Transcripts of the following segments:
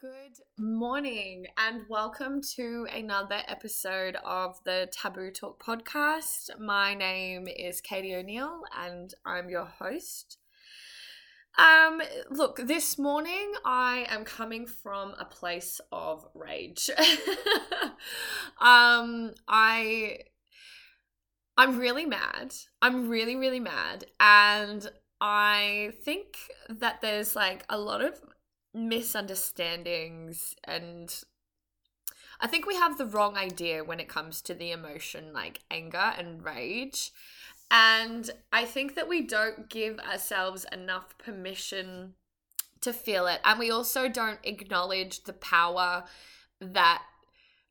Good morning, and welcome to another episode of the Taboo Talk podcast. My name is Katie O'Neill, and I'm your host. Um, look, this morning I am coming from a place of rage. um, I I'm really mad. I'm really, really mad. And I think that there's like a lot of misunderstandings and I think we have the wrong idea when it comes to the emotion like anger and rage. And I think that we don't give ourselves enough permission to feel it. And we also don't acknowledge the power that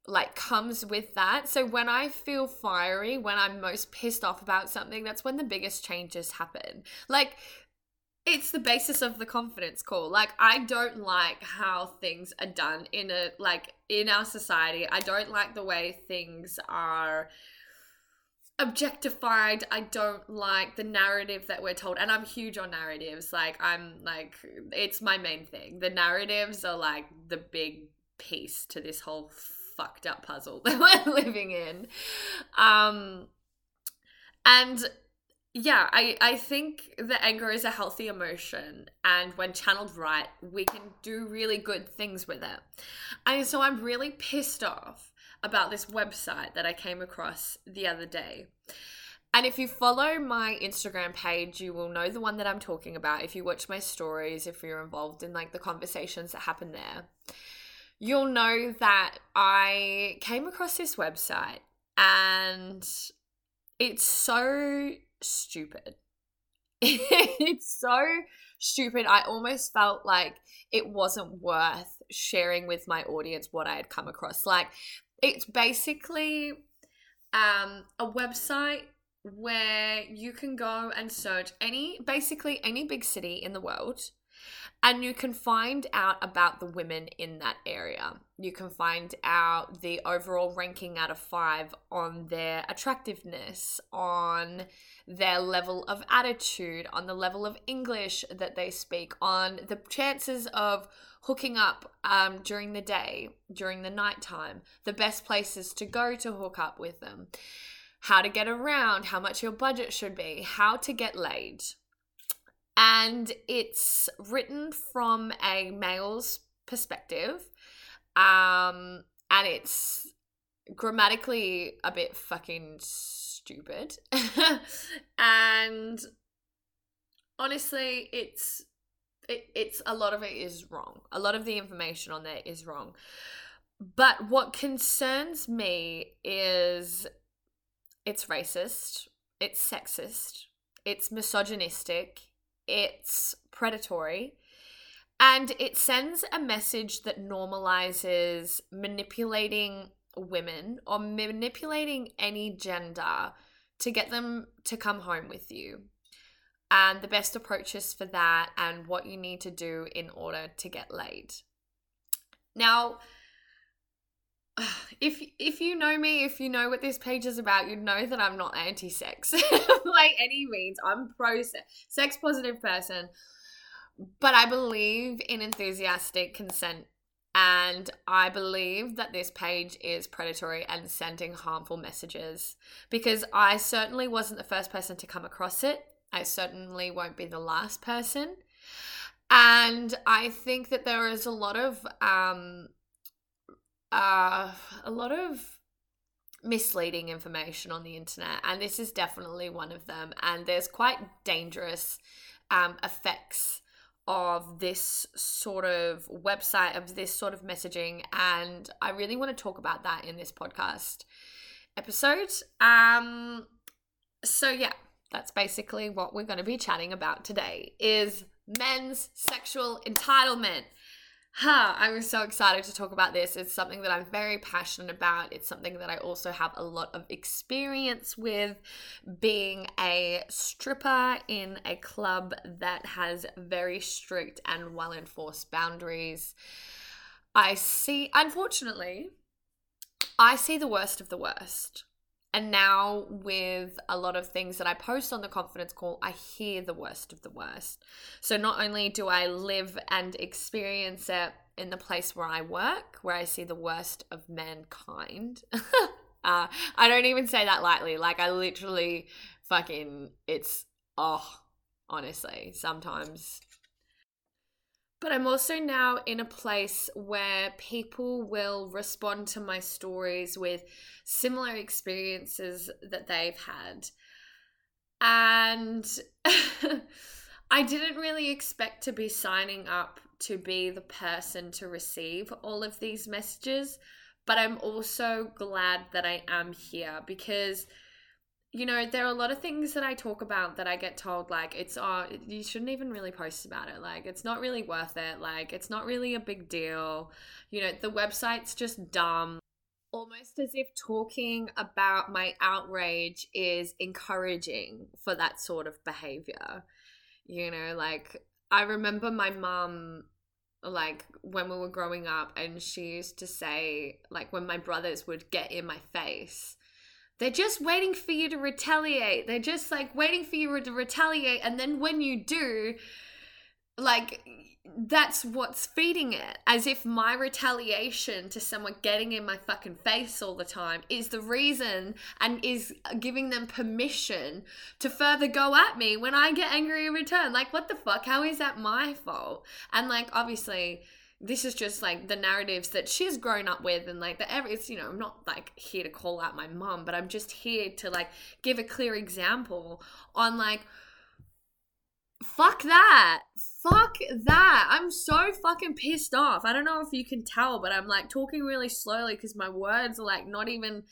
like comes with that. So when I feel fiery, when I'm most pissed off about something, that's when the biggest changes happen. Like it's the basis of the confidence call. Like I don't like how things are done in a like in our society. I don't like the way things are objectified. I don't like the narrative that we're told. And I'm huge on narratives. Like I'm like it's my main thing. The narratives are like the big piece to this whole fucked up puzzle that we're living in. Um and yeah, I, I think that anger is a healthy emotion, and when channeled right, we can do really good things with it. And so I'm really pissed off about this website that I came across the other day. And if you follow my Instagram page, you will know the one that I'm talking about. If you watch my stories, if you're involved in like the conversations that happen there, you'll know that I came across this website and it's so stupid. it's so stupid. I almost felt like it wasn't worth sharing with my audience what I had come across. Like, it's basically um, a website where you can go and search any, basically any big city in the world and you can find out about the women in that area. You can find out the overall ranking out of five on their attractiveness, on their level of attitude, on the level of English that they speak, on the chances of hooking up um, during the day, during the nighttime, the best places to go to hook up with them, how to get around, how much your budget should be, how to get laid and it's written from a male's perspective um and it's grammatically a bit fucking stupid. And honestly it's it, it's a lot of it is wrong. A lot of the information on there is wrong. But what concerns me is it's racist it's sexist it's misogynistic it's predatory and it sends a message that normalizes manipulating women or manipulating any gender to get them to come home with you and the best approaches for that and what you need to do in order to get laid. Now, if if you know me, if you know what this page is about, you'd know that I'm not anti-sex by any means. I'm pro sex positive person, but I believe in enthusiastic consent and I believe that this page is predatory and sending harmful messages because I certainly wasn't the first person to come across it. I certainly won't be the last person. And I think that there is a lot of um, uh, a lot of misleading information on the internet, and this is definitely one of them. And there's quite dangerous um, effects of this sort of website, of this sort of messaging, and I really want to talk about that in this podcast episode. Um, so yeah, that's basically what we're going to be chatting about today is men's sexual entitlement. Huh, I was so excited to talk about this. It's something that I'm very passionate about. It's something that I also have a lot of experience with being a stripper in a club that has very strict and well enforced boundaries. I see, unfortunately, I see the worst of the worst. And now, with a lot of things that I post on the confidence call, I hear the worst of the worst. So, not only do I live and experience it in the place where I work, where I see the worst of mankind. uh, I don't even say that lightly. Like, I literally fucking, it's, oh, honestly, sometimes. But I'm also now in a place where people will respond to my stories with similar experiences that they've had. And I didn't really expect to be signing up to be the person to receive all of these messages, but I'm also glad that I am here because you know there are a lot of things that i talk about that i get told like it's oh you shouldn't even really post about it. Like it's not really worth it. Like it's not really a big deal. You know the website's just dumb. Almost as if talking about my outrage is encouraging for that sort of behavior. You know like i remember my mum like when we were growing up and she used to say like when my brothers would get in my face they're just waiting for you to retaliate. They're just like waiting for you to retaliate and then when you do like that's what's feeding it as if my retaliation to someone getting in my fucking face all the time is the reason and is giving them permission to further go at me when i get angry in return. Like what the fuck? How is that my fault? And like obviously this is just like the narratives that she's grown up with and like the every it's you know i'm not like here to call out my mom but i'm just here to like give a clear example on like fuck that fuck that. I'm so fucking pissed off. I don't know if you can tell but i'm like talking really slowly because my words are like not even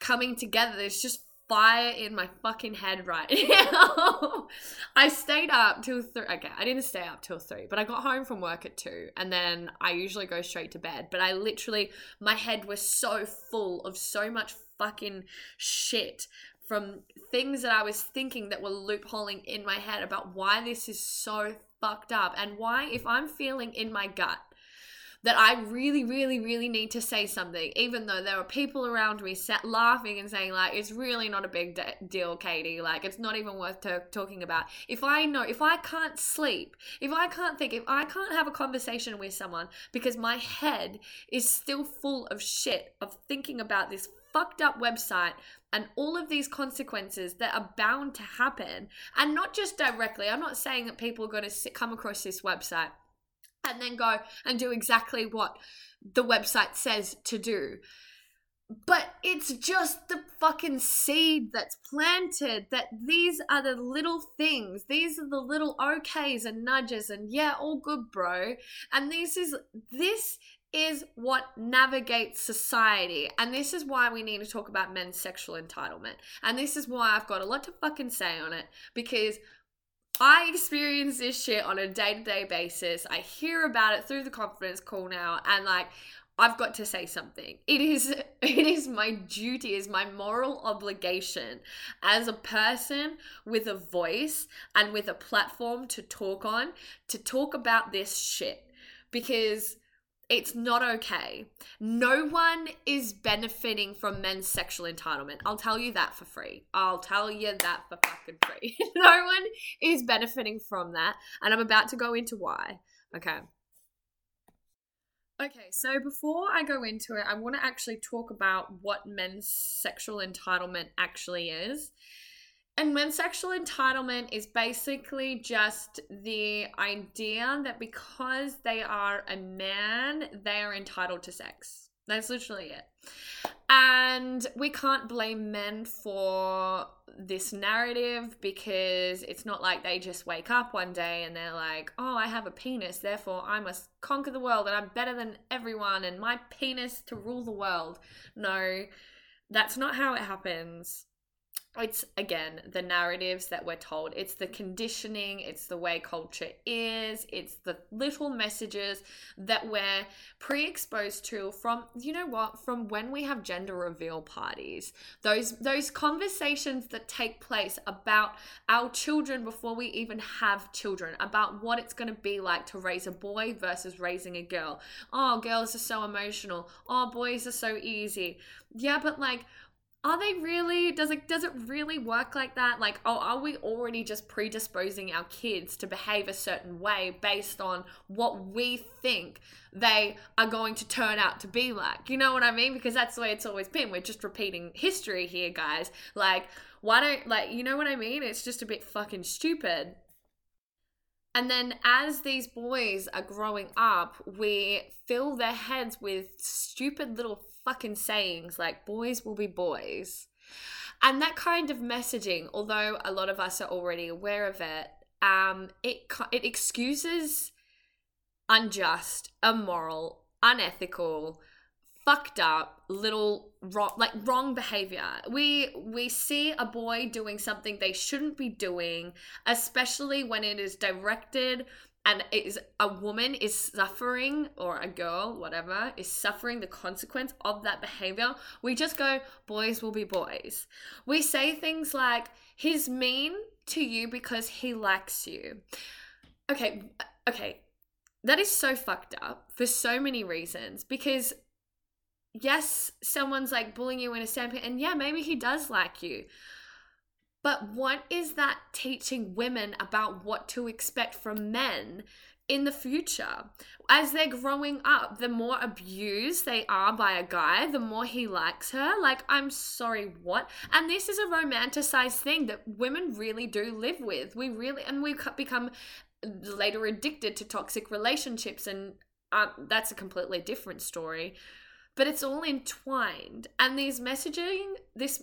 coming together. There's just fire in my fucking head right now. I stayed up till three. Okay, I didn't stay up till three, but I got home from work at two, and then I usually go straight to bed. But I literally, my head was so full of so much fucking shit from things that I was thinking that were loopholing in my head about why this is so fucked up and why, if I'm feeling in my gut that I really, really, really need to say something, even though there are people around me sat laughing and saying, like, it's really not a big de- deal, Katie. Like, it's not even worth t- talking about. If I know, if I can't sleep, if I can't think, if I can't have a conversation with someone because my head is still full of shit of thinking about this fucked up website and all of these consequences that are bound to happen, and not just directly, I'm not saying that people are going to come across this website and then go and do exactly what the website says to do. But it's just the fucking seed that's planted that these are the little things. These are the little okays and nudges and yeah, all good, bro. And this is this is what navigates society. And this is why we need to talk about men's sexual entitlement. And this is why I've got a lot to fucking say on it because I experience this shit on a day to day basis. I hear about it through the confidence call now, and like, I've got to say something. It is it is my duty, is my moral obligation as a person with a voice and with a platform to talk on to talk about this shit because it's not okay. No one is benefiting from men's sexual entitlement. I'll tell you that for free. I'll tell you that for fucking free. no one is benefiting from that. And I'm about to go into why. Okay. Okay, so before I go into it, I want to actually talk about what men's sexual entitlement actually is. And when sexual entitlement is basically just the idea that because they are a man, they are entitled to sex. That's literally it. And we can't blame men for this narrative because it's not like they just wake up one day and they're like, oh, I have a penis, therefore I must conquer the world and I'm better than everyone and my penis to rule the world. No, that's not how it happens it's again the narratives that we're told. It's the conditioning. It's the way culture is. It's the little messages that we're pre-exposed to from you know what from when we have gender reveal parties. Those those conversations that take place about our children before we even have children about what it's going to be like to raise a boy versus raising a girl. Oh girls are so emotional. Oh boys are so easy. Yeah but like are they really does it does it really work like that? Like oh are we already just predisposing our kids to behave a certain way based on what we think they are going to turn out to be like? You know what i mean? Because that's the way it's always been. We're just repeating history here guys. Like why don't like you know what i mean? It's just a bit fucking stupid. And then as these boys are growing up, we fill their heads with stupid little fucking sayings like boys will be boys. And that kind of messaging, although a lot of us are already aware of it, um, it it excuses unjust, immoral, unethical, fucked up little wrong like wrong behavior we we see a boy doing something they shouldn't be doing especially when it is directed and is a woman is suffering or a girl whatever is suffering the consequence of that behavior. We just go boys will be boys. We say things like he's mean to you because he likes you. Okay okay. That is so fucked up for so many reasons because yes someone's like bullying you in a standpoint and yeah maybe he does like you but what is that teaching women about what to expect from men in the future? As they're growing up, the more abused they are by a guy, the more he likes her. Like, I'm sorry, what? And this is a romanticized thing that women really do live with. We really, and we become later addicted to toxic relationships, and uh, that's a completely different story. But it's all entwined. And these messaging, this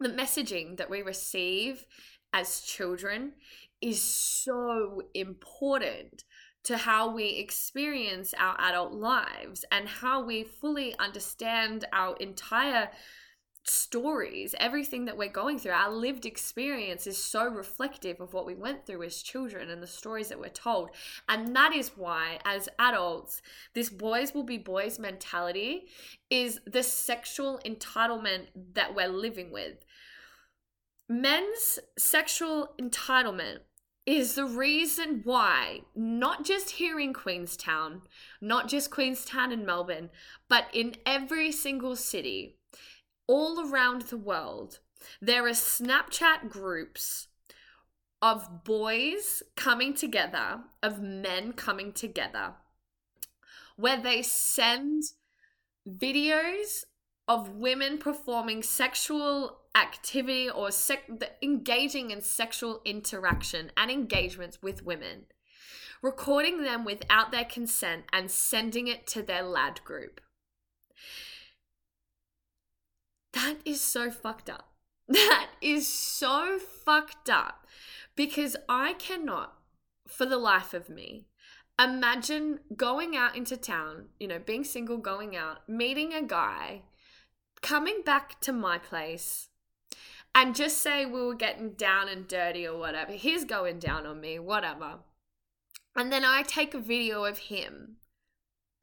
the messaging that we receive as children is so important to how we experience our adult lives and how we fully understand our entire stories, everything that we're going through, our lived experience is so reflective of what we went through as children and the stories that we're told. And that is why, as adults, this boys will be boys mentality is the sexual entitlement that we're living with. Men's sexual entitlement is the reason why, not just here in Queenstown, not just Queenstown and Melbourne, but in every single city, all around the world, there are Snapchat groups of boys coming together, of men coming together, where they send videos of women performing sexual activity or sec- engaging in sexual interaction and engagements with women, recording them without their consent and sending it to their lad group. That is so fucked up. That is so fucked up because I cannot, for the life of me, imagine going out into town, you know, being single, going out, meeting a guy, coming back to my place, and just say we were getting down and dirty or whatever. He's going down on me, whatever. And then I take a video of him,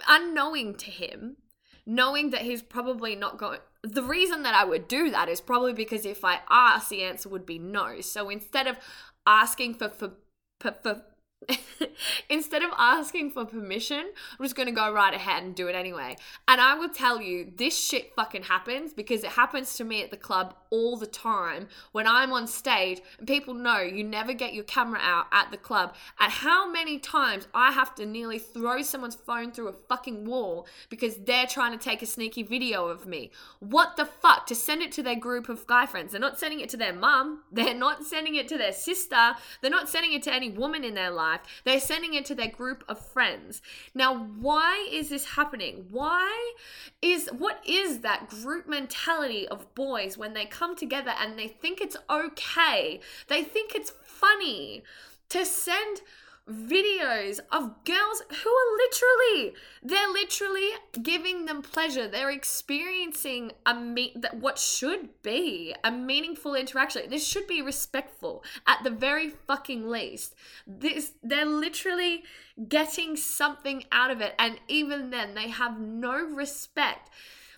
unknowing to him, knowing that he's probably not going the reason that I would do that is probably because if I ask, the answer would be no. So instead of asking for for, for, for Instead of asking for permission, I'm just gonna go right ahead and do it anyway. And I will tell you, this shit fucking happens because it happens to me at the club all the time when I'm on stage and people know you never get your camera out at the club. at how many times I have to nearly throw someone's phone through a fucking wall because they're trying to take a sneaky video of me. What the fuck? To send it to their group of guy friends. They're not sending it to their mum, they're not sending it to their sister, they're not sending it to any woman in their life. They're sending it to their group of friends. Now, why is this happening? Why is what is that group mentality of boys when they come together and they think it's okay? They think it's funny to send videos of girls who are literally they're literally giving them pleasure. They're experiencing a that what should be a meaningful interaction. This should be respectful at the very fucking least. This they're literally getting something out of it. And even then they have no respect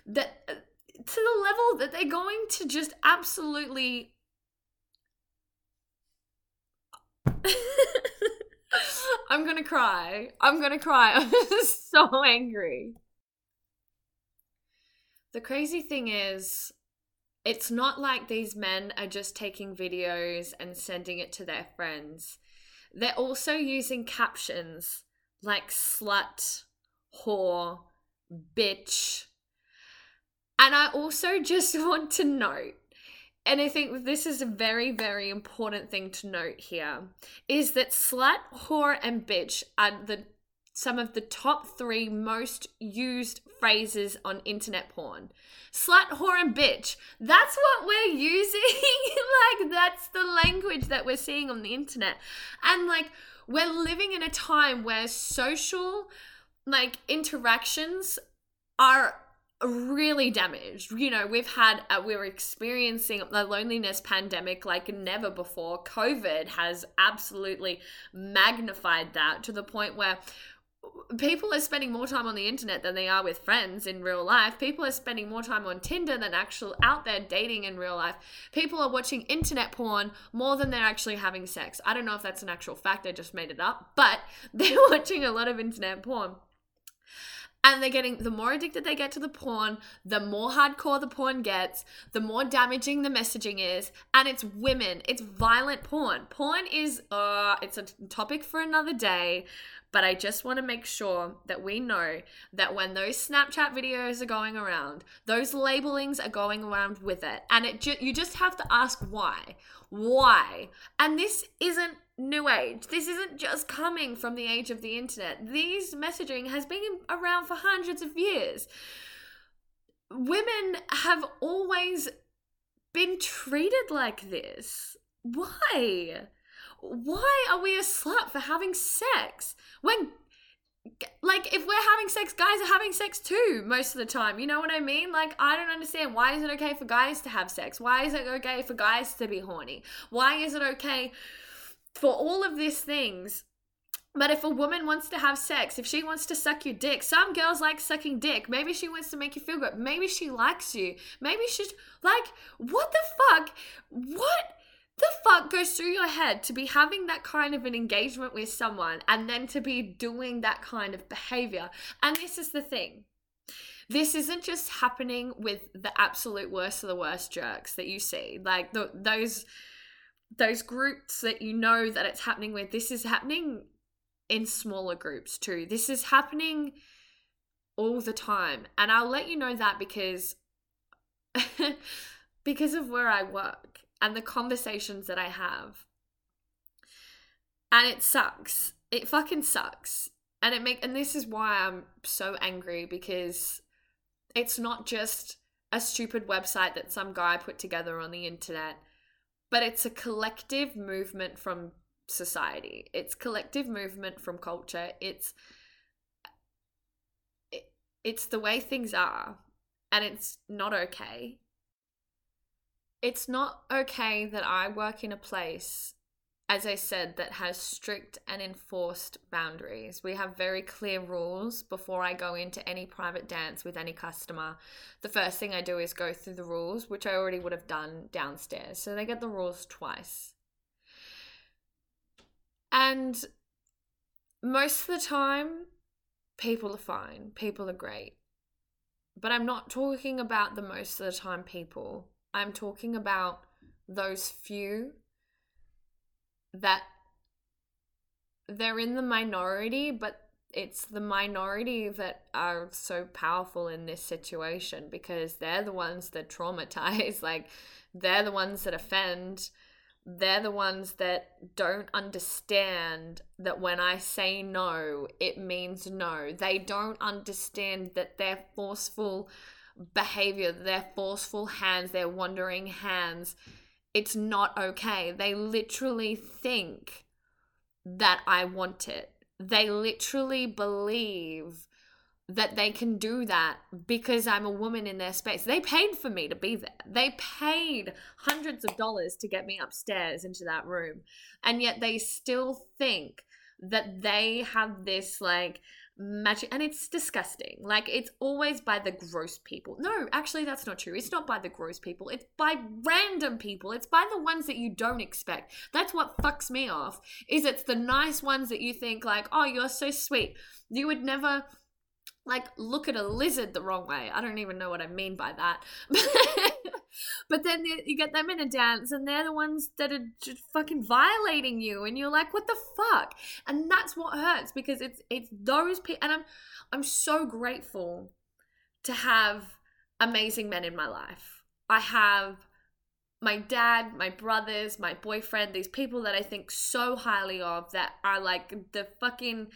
that to the level that they're going to just absolutely I'm gonna cry. I'm gonna cry. I'm just so angry. The crazy thing is, it's not like these men are just taking videos and sending it to their friends. They're also using captions like slut, whore, bitch. And I also just want to note, and I think this is a very, very important thing to note here, is that slut, whore, and bitch are the some of the top three most used phrases on internet porn. Slut, whore, and bitch. That's what we're using. like, that's the language that we're seeing on the internet. And, like, we're living in a time where social, like, interactions are really damaged. You know, we've had, uh, we're experiencing the loneliness pandemic like never before. COVID has absolutely magnified that to the point where people are spending more time on the internet than they are with friends in real life. People are spending more time on Tinder than actual out there dating in real life. People are watching internet porn more than they're actually having sex. I don't know if that's an actual fact, I just made it up, but they're watching a lot of internet porn. And they're getting the more addicted they get to the porn, the more hardcore the porn gets, the more damaging the messaging is. And it's women, it's violent porn. Porn is uh it's a topic for another day. But I just want to make sure that we know that when those Snapchat videos are going around, those labelings are going around with it. And it ju- you just have to ask why. Why? And this isn't new age. This isn't just coming from the age of the internet. These messaging has been around for hundreds of years. Women have always been treated like this. Why? why are we a slut for having sex when like if we're having sex guys are having sex too most of the time you know what i mean like i don't understand why is it okay for guys to have sex why is it okay for guys to be horny why is it okay for all of these things but if a woman wants to have sex, if she wants to suck your dick, some girls like sucking dick. Maybe she wants to make you feel good. Maybe she likes you. Maybe she's like, what the fuck? What? the fuck goes through your head to be having that kind of an engagement with someone and then to be doing that kind of behavior? And this is the thing. This isn't just happening with the absolute worst of the worst jerks that you see. Like the, those those groups that you know that it's happening with. This is happening in smaller groups too. This is happening all the time. And I'll let you know that because because of where I work and the conversations that I have. And it sucks. It fucking sucks. And it make and this is why I'm so angry because it's not just a stupid website that some guy put together on the internet, but it's a collective movement from society. It's collective movement from culture. It's it, it's the way things are and it's not okay it's not okay that I work in a place, as I said, that has strict and enforced boundaries. We have very clear rules before I go into any private dance with any customer. The first thing I do is go through the rules, which I already would have done downstairs. So they get the rules twice. And most of the time, people are fine, people are great. But I'm not talking about the most of the time people. I'm talking about those few that they're in the minority, but it's the minority that are so powerful in this situation because they're the ones that traumatize. Like, they're the ones that offend. They're the ones that don't understand that when I say no, it means no. They don't understand that they're forceful behavior, their forceful hands, their wandering hands, it's not okay. They literally think that I want it. They literally believe that they can do that because I'm a woman in their space. They paid for me to be there. They paid hundreds of dollars to get me upstairs into that room. And yet they still think that they have this like magic and it's disgusting. Like it's always by the gross people. No actually that's not true. It's not by the gross people. It's by random people. It's by the ones that you don't expect. That's what fucks me off is it's the nice ones that you think like oh you're so sweet. You would never like look at a lizard the wrong way. I don't even know what i mean by that. But then you get them in a dance and they're the ones that are just fucking violating you and you're like what the fuck? And that's what hurts because it's it's those people and i'm i'm so grateful to have amazing men in my life. I have my dad, my brothers, my boyfriend, these people that I think so highly of that are like the fucking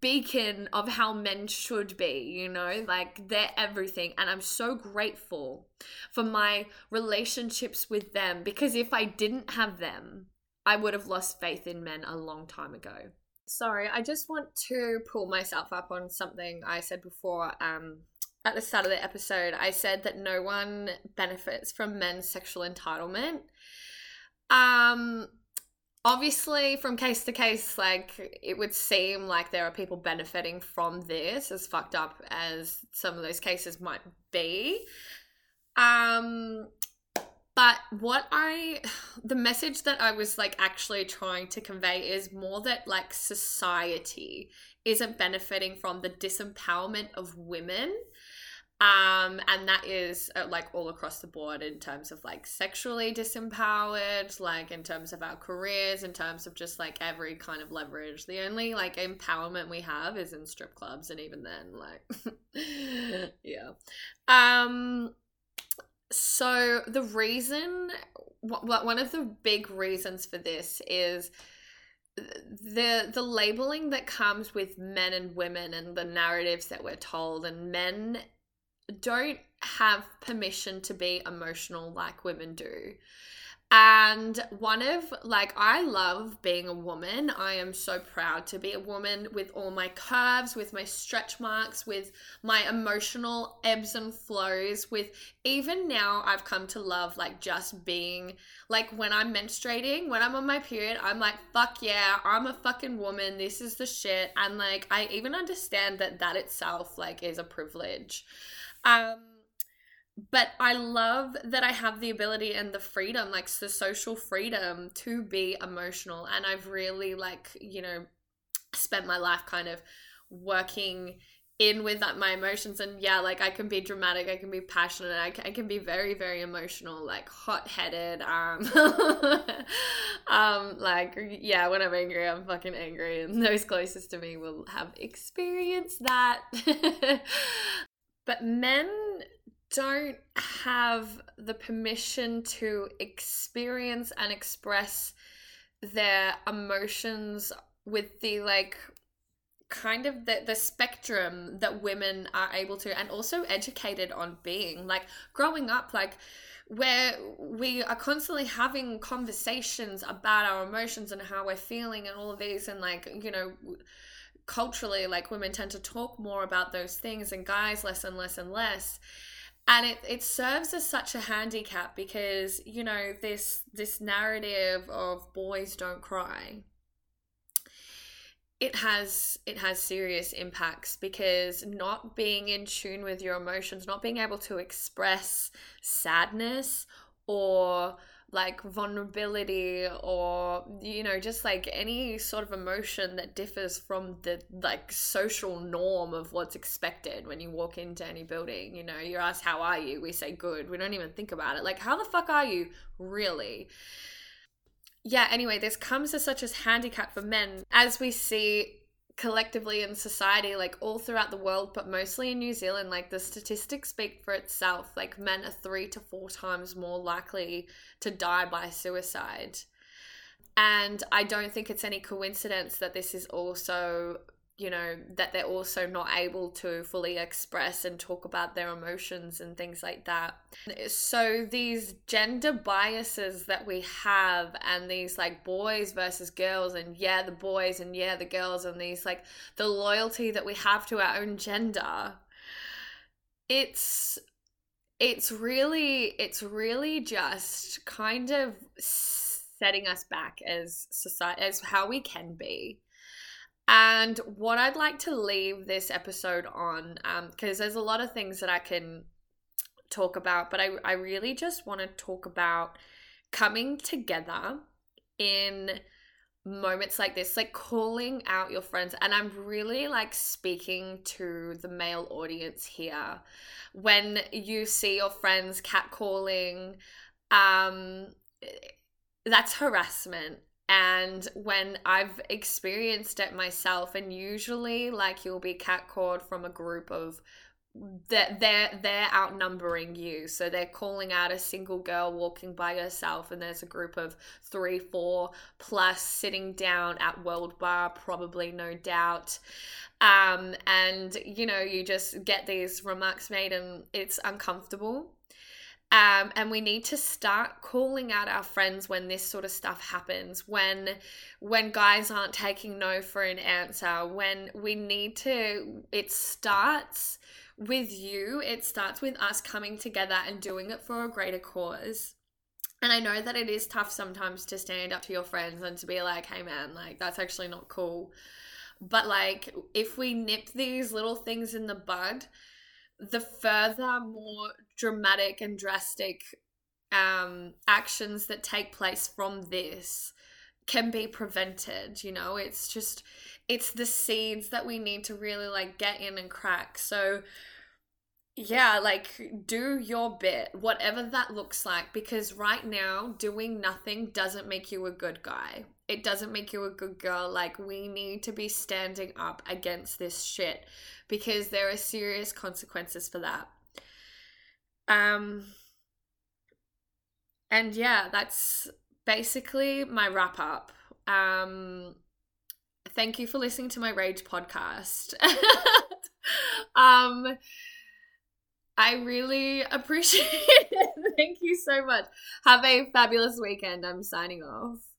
beacon of how men should be, you know, like they're everything. And I'm so grateful for my relationships with them because if I didn't have them, I would have lost faith in men a long time ago. Sorry, I just want to pull myself up on something I said before. Um, at the start of the episode, I said that no one benefits from men's sexual entitlement. Um, obviously from case to case like it would seem like there are people benefiting from this as fucked up as some of those cases might be. Um but what i the message that i was like actually trying to convey is more that like society isn't benefiting from the disempowerment of women um and that is uh, like all across the board in terms of like sexually disempowered like in terms of our careers in terms of just like every kind of leverage. The only like empowerment we have is in strip clubs and even then like yeah. Um so the reason one of the big reasons for this is the the labeling that comes with men and women and the narratives that we're told and men don't have permission to be emotional like women do. And one of, like, I love being a woman. I am so proud to be a woman with all my curves, with my stretch marks, with my emotional ebbs and flows. With even now, I've come to love, like, just being, like, when I'm menstruating, when I'm on my period, I'm like, fuck yeah, I'm a fucking woman. This is the shit. And, like, I even understand that that itself, like, is a privilege. Um, but I love that I have the ability and the freedom, like the social freedom to be emotional. And I've really, like, you know, spent my life kind of working in with that, my emotions. And yeah like i can be dramatic i can be passionate i can, I can be very very emotional like hot-headed um um like yeah when i'm angry i'm fucking angry. And those closest to me will have experienced that But men don't have the permission to experience and express their emotions with the like kind of the, the spectrum that women are able to and also educated on being. Like growing up like where we are constantly having conversations about our emotions and how we're feeling and all of these and like you know culturally like women tend to talk more about those things and guys less and less and less. And it, it serves as such a handicap because you know this this narrative of boys don't cry it has it has serious impacts because not being in tune with your emotions not being able to express sadness or like vulnerability or you know just like any sort of emotion that differs from the like social norm of what's expected when you walk into any building. You know you're asked how are you? We say good. We don't even think about it. Like how the fuck are you? Really? Yeah anyway this comes as such as handicap for men. As we see collectively in society, like all throughout the world, but mostly in New Zealand, like the statistics speak for itself. Like men are three to four times more likely to die by suicide. And I don't think it's any coincidence that this is also you know that they're also not able to fully express and talk about their emotions and things like that. So these gender biases that we have and these like boys versus girls and yeah the boys and yeah the girls and these like the loyalty that we have to our own gender it's it's really it's really just kind of setting us back as society as how we can be and what I'd like to leave this episode on, because um, there's a lot of things that I can talk about, but I, I really just want to talk about coming together in moments like this, like calling out your friends, and I'm really like speaking to the male audience here. When you see your friends catcalling, um, that's harassment. And when I've experienced it myself, and usually, like, you'll be catcalled from a group of that they're they're outnumbering you. So they're calling out a single girl walking by herself and there's a group of three four plus sitting down at world bar probably no doubt. Um and you know you just get these remarks made and it's uncomfortable um, and we need to start calling out our friends when this sort of stuff happens when when guys aren't taking no for an answer when we need to it starts with you, it starts with us coming together and doing it for a greater cause. And I know that it is tough sometimes to stand up to your friends and to be like, hey man, like that's actually not cool. But like, if we nip these little things in the bud, the further, more dramatic and drastic um, actions that take place from this can be prevented. You know, it's just, it's the seeds that we need to really like get in and crack. So, yeah, like do your bit, whatever that looks like, because right now, doing nothing doesn't make you a good guy. It doesn't make you a good girl. Like, we need to be standing up against this shit because there are serious consequences for that. Um, and yeah, that's basically my wrap up. Um, thank you for listening to my Rage podcast. um, I really appreciate it. Thank you so much. Have a fabulous weekend. I'm signing off.